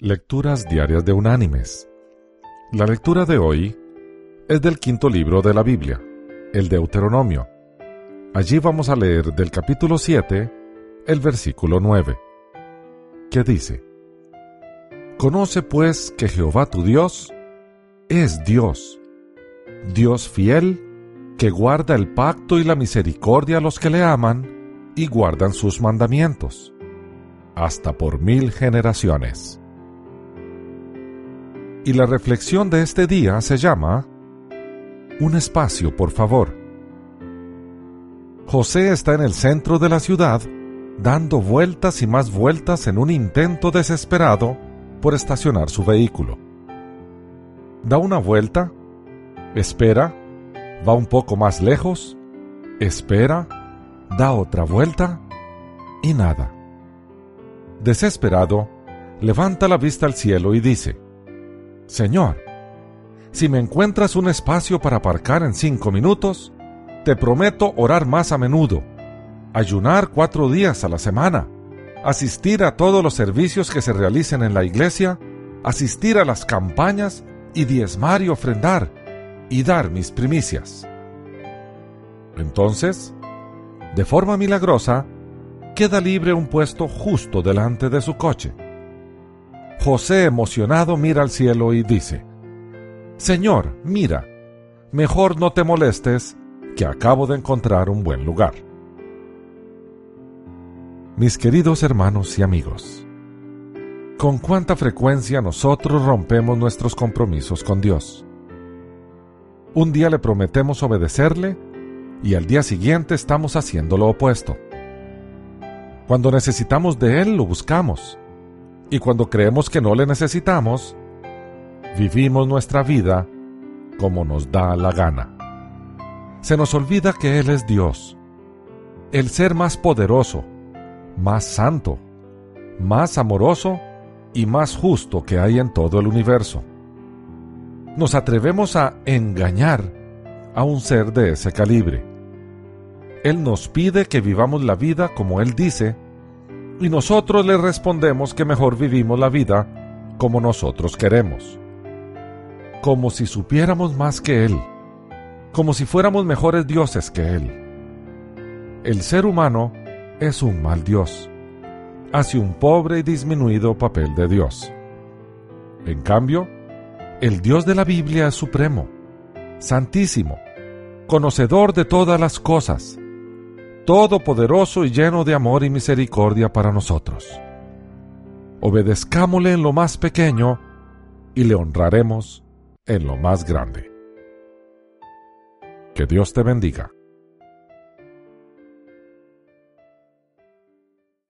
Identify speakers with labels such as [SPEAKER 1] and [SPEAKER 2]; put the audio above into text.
[SPEAKER 1] Lecturas Diarias de Unánimes. La lectura de hoy es del quinto libro de la Biblia, el Deuteronomio. Allí vamos a leer del capítulo 7, el versículo 9, que dice, Conoce pues que Jehová tu Dios es Dios, Dios fiel, que guarda el pacto y la misericordia a los que le aman y guardan sus mandamientos, hasta por mil generaciones. Y la reflexión de este día se llama Un espacio, por favor. José está en el centro de la ciudad, dando vueltas y más vueltas en un intento desesperado por estacionar su vehículo. Da una vuelta, espera, va un poco más lejos, espera, da otra vuelta y nada. Desesperado, levanta la vista al cielo y dice, Señor, si me encuentras un espacio para aparcar en cinco minutos, te prometo orar más a menudo, ayunar cuatro días a la semana, asistir a todos los servicios que se realicen en la iglesia, asistir a las campañas y diezmar y ofrendar y dar mis primicias. Entonces, de forma milagrosa, queda libre un puesto justo delante de su coche José emocionado mira al cielo y dice, Señor, mira, mejor no te molestes, que acabo de encontrar un buen lugar. Mis queridos hermanos y amigos, ¿con cuánta frecuencia nosotros rompemos nuestros compromisos con Dios? Un día le prometemos obedecerle y al día siguiente estamos haciendo lo opuesto. Cuando necesitamos de Él lo buscamos y cuando creemos que no le necesitamos, vivimos nuestra vida como nos da la gana. Se nos olvida que Él es Dios, el ser más poderoso, más santo, más amoroso y más justo que hay en todo el universo. Nos atrevemos a engañar a un ser de ese calibre. Él nos pide que vivamos la vida como Él dice, y nosotros le respondemos que mejor vivimos la vida como nosotros queremos. Como si supiéramos más que Él, como si fuéramos mejores dioses que Él. El ser humano es un mal Dios, hace un pobre y disminuido papel de Dios. En cambio, el Dios de la Biblia es supremo, santísimo, conocedor de todas las cosas, todopoderoso y lleno de amor y misericordia para nosotros. Obedezcámosle en lo más pequeño y le honraremos en lo más grande. Que Dios te bendiga.